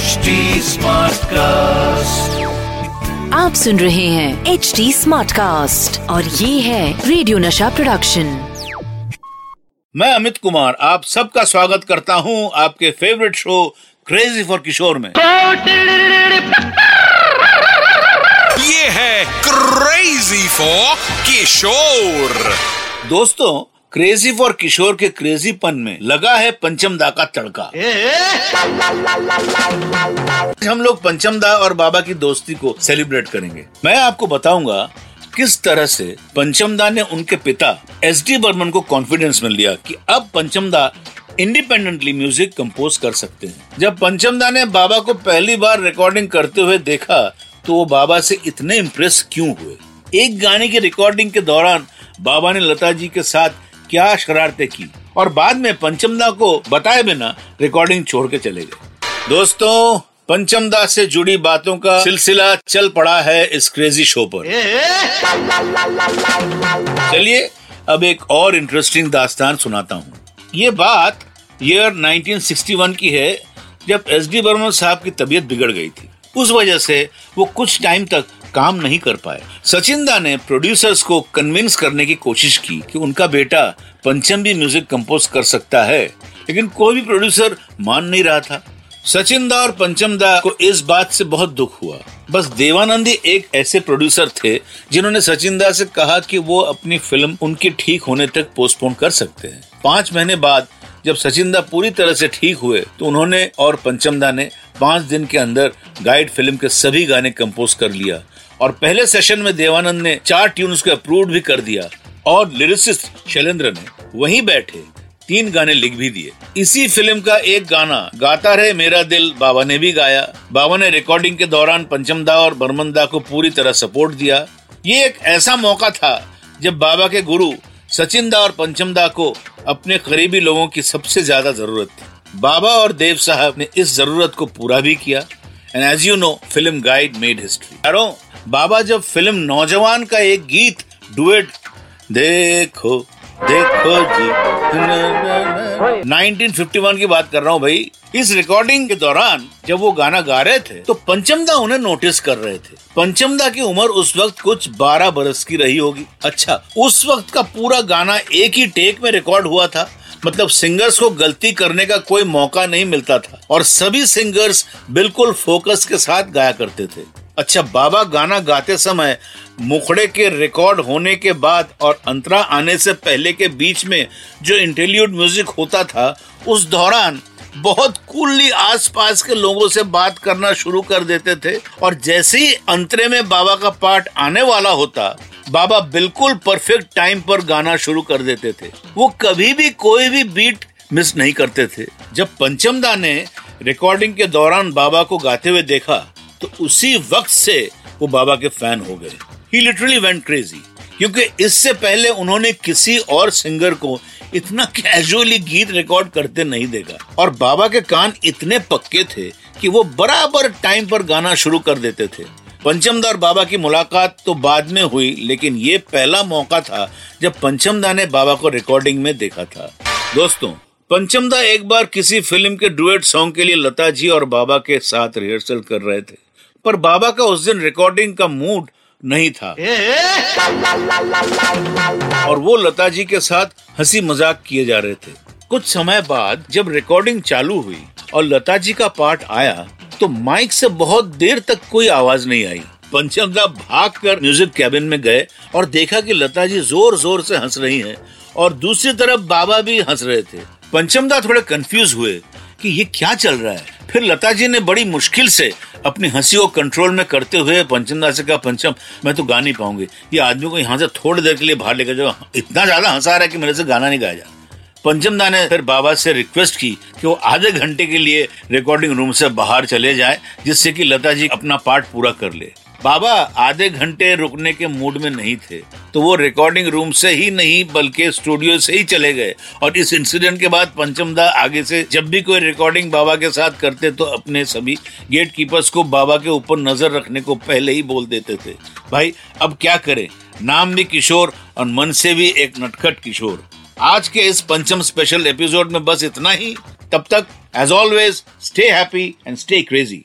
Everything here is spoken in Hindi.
HD कास्ट आप सुन रहे हैं एच डी स्मार्ट कास्ट और ये है रेडियो नशा प्रोडक्शन मैं अमित कुमार आप सबका स्वागत करता हूँ आपके favourite show crazy for Kishore में। ये है क्रेजी फॉर किशोर दोस्तों क्रेजी फॉर किशोर के क्रेजीपन में लगा है पंचमदा का तड़का। हम लोग पंचम दा और बाबा की दोस्ती को सेलिब्रेट करेंगे। मैं आपको बताऊँगा किस तरह से पंचमदा ने उनके पिता एस डी बर्मन को कॉन्फिडेंस में लिया कि अब पंचम दा इंडिपेंडेंटली म्यूज़िक कंपोज कर सकते हैं। जब पंचमदा ने बाबा को पहली बार रिकॉर्डिंग करते हुए देखा तो वो बाबा से इतने इम्प्रेस क्यों हुए? एक गाने की रिकॉर्डिंग के दौरान बाबा ने लता जी के साथ क्या शरारतें की? और बाद में पंचमदा को बताए बिना रिकॉर्डिंग छोड़ के चले गए। दोस्तों पंचमदा से जुड़ी बातों का सिलसिला चल पड़ा है इस क्रेजी शो पर। चलिए अब एक और इंटरेस्टिंग दास्तान सुनाता हूँ। ये बात ईयर 1961 की है जब एस डी बर्मन साहब की तबीयत बिगड़ गई थी। उस वजह से वो कुछ टाइम तक काम नहीं कर पाए। सचिंदा ने प्रोड्यूसर्स को कन्विंस करने की कोशिश की कि उनका बेटा पंचम भी म्यूज़िक कंपोज कर सकता है, लेकिन कोई भी प्रोड्यूसर मान नहीं रहा था। सचिन दा और पंचम दा को इस बात से बहुत दुख हुआ। बस देवानंदी एक ऐसे प्रोड्यूसर थे जिन्होंने सचिन दा से कहा कि वो अपनी फ़िल्म उनके ठीक होने तक पोस्टपोन कर सकते हैं। पाँच महीने बाद जब सचिन दा पूरी तरह से ठीक हुए तो उन्होंने और पंचम दा ने पाँच दिन के अंदर गाइड फ़िल्म के सभी गाने कंपोज कर लिया। और पहले सेशन में देवानंद ने चार ट्यून्स को अप्रूव भी कर दिया और लिरिसिस्ट शैलेंद्र ने वहीं बैठे तीन गाने लिख भी दिए। इसी फ़िल्म का एक गाना गाता रहे मेरा दिल, बाबा ने भी गाया। बाबा ने रिकॉर्डिंग के दौरान पंचमदा और बर्मनदा को पूरी तरह सपोर्ट दिया। ये एक ऐसा मौका था जब बाबा के गुरु सचिन दा और पंचमदा को अपने करीबी लोगों की सबसे ज़्यादा ज़रूरत थी। बाबा और देव साहब ने इस ज़रूरत को पूरा भी किया। And as you know film Guide made history बाबा, जब फ़िल्म नौजवान का एक गीत, डुएट, देखो देखो जी 1951 की बात कर रहा हूँ भाई, इस रिकॉर्डिंग के दौरान जब वो गाना गा रहे थे तो पंचमदा उन्हें नोटिस कर रहे थे। पंचमदा की उम्र उस वक्त कुछ 12 बरस की रही होगी। अच्छा उस वक्त का पूरा गाना एक ही टेक में रिकॉर्ड हुआ था। मतलब सिंगर्स को गलती करने का कोई मौका नहीं मिलता था। और सभी सिंगर्स बिल्कुल फोकस के साथ गाया करते थे। अच्छा बाबा गाना गाते समय मुखड़े के रिकॉर्ड होने के बाद और अंतरा आने से पहले के बीच में जो इंटेलियूड म्यूज़िक होता था, उस दौरान बहुत कूलली आसपास के लोगों से बात करना शुरू कर देते थे। और जैसे ही अंतरे में बाबा का पार्ट आने वाला होता, बाबा बिल्कुल परफेक्ट टाइम पर गाना शुरू कर देते थे। वो कभी भी कोई भी बीट मिस नहीं करते थे। जब पंचमदा ने रिकॉर्डिंग के दौरान बाबा को गाते हुए देखा तो उसी वक्त से वो बाबा के फ़ैन हो गए। ही लिटरली वेंट क्रेजी क्योंकि इससे पहले उन्होंने किसी और सिंगर को इतना कैजुअली गीत रिकॉर्ड करते नहीं देखा। और बाबा के कान इतने पक्के थे कि वो बराबर टाइम पर गाना शुरू कर देते थे। पंचमदा और बाबा की मुलाकात तो बाद में हुई, लेकिन ये पहला मौका था जब पंचमदा ने बाबा को रिकॉर्डिंग में देखा था। दोस्तों, पंचमदा एक बार किसी फ़िल्म के डुएट सॉन्ग के लिए लता जी और बाबा के साथ रिहर्सल कर रहे थे। पर बाबा का उस दिन रिकॉर्डिंग का मूड नहीं था। और वो लता जी के साथ हँसी मज़ाक किए जा रहे थे। कुछ समय बाद जब रिकॉर्डिंग चालू हुई और लता जी का पार्ट आया तो माइक से बहुत देर तक कोई आवाज़ नहीं आई। पंचमदा भाग कर म्यूज़िक कैबिन में गए और देखा कि लता जी ज़ोर ज़ोर से हंस रही हैं और दूसरी तरफ़ बाबा भी हंस रहे थे। पंचमदा थोड़े कंफ्यूज हुए कि ये क्या चल रहा है? फिर लता जी ने बड़ी मुश्किल से अपनी हँसी को कंट्रोल में करते हुए पंचमदा से कहा पंचम, मैं तो गा नहीं पाऊँगी। ये आदमी को यहाँ से थोड़ी देर के लिए बाहर लेकर जाओ। इतना ज़्यादा हंसा रहा है कि मेरे से गाना नहीं गाया जा पंचमदा ने फिर बाबा से रिक्वेस्ट की कि वो आधे घंटे के लिए रिकॉर्डिंग रूम से बाहर चले जाए, जिससे कि लता जी अपना पार्ट पूरा कर ले। बाबा आधे घंटे रुकने के मूड में नहीं थे। तो वो रिकॉर्डिंग रूम से ही नहीं, बल्कि स्टूडियो से ही चले गए। और इस इंसिडेंट के बाद पंचमदा आगे से जब भी कोई रिकॉर्डिंग बाबा के साथ करते तो अपने सभी गेट कीपर्स को बाबा के ऊपर नज़र रखने को पहले ही बोल देते थे। भाई, अब क्या करें? नाम भी किशोर और मन से भी एक नटखट किशोर। आज के इस पंचम स्पेशल एपिसोड में बस इतना ही। तब तक as always stay happy and stay crazy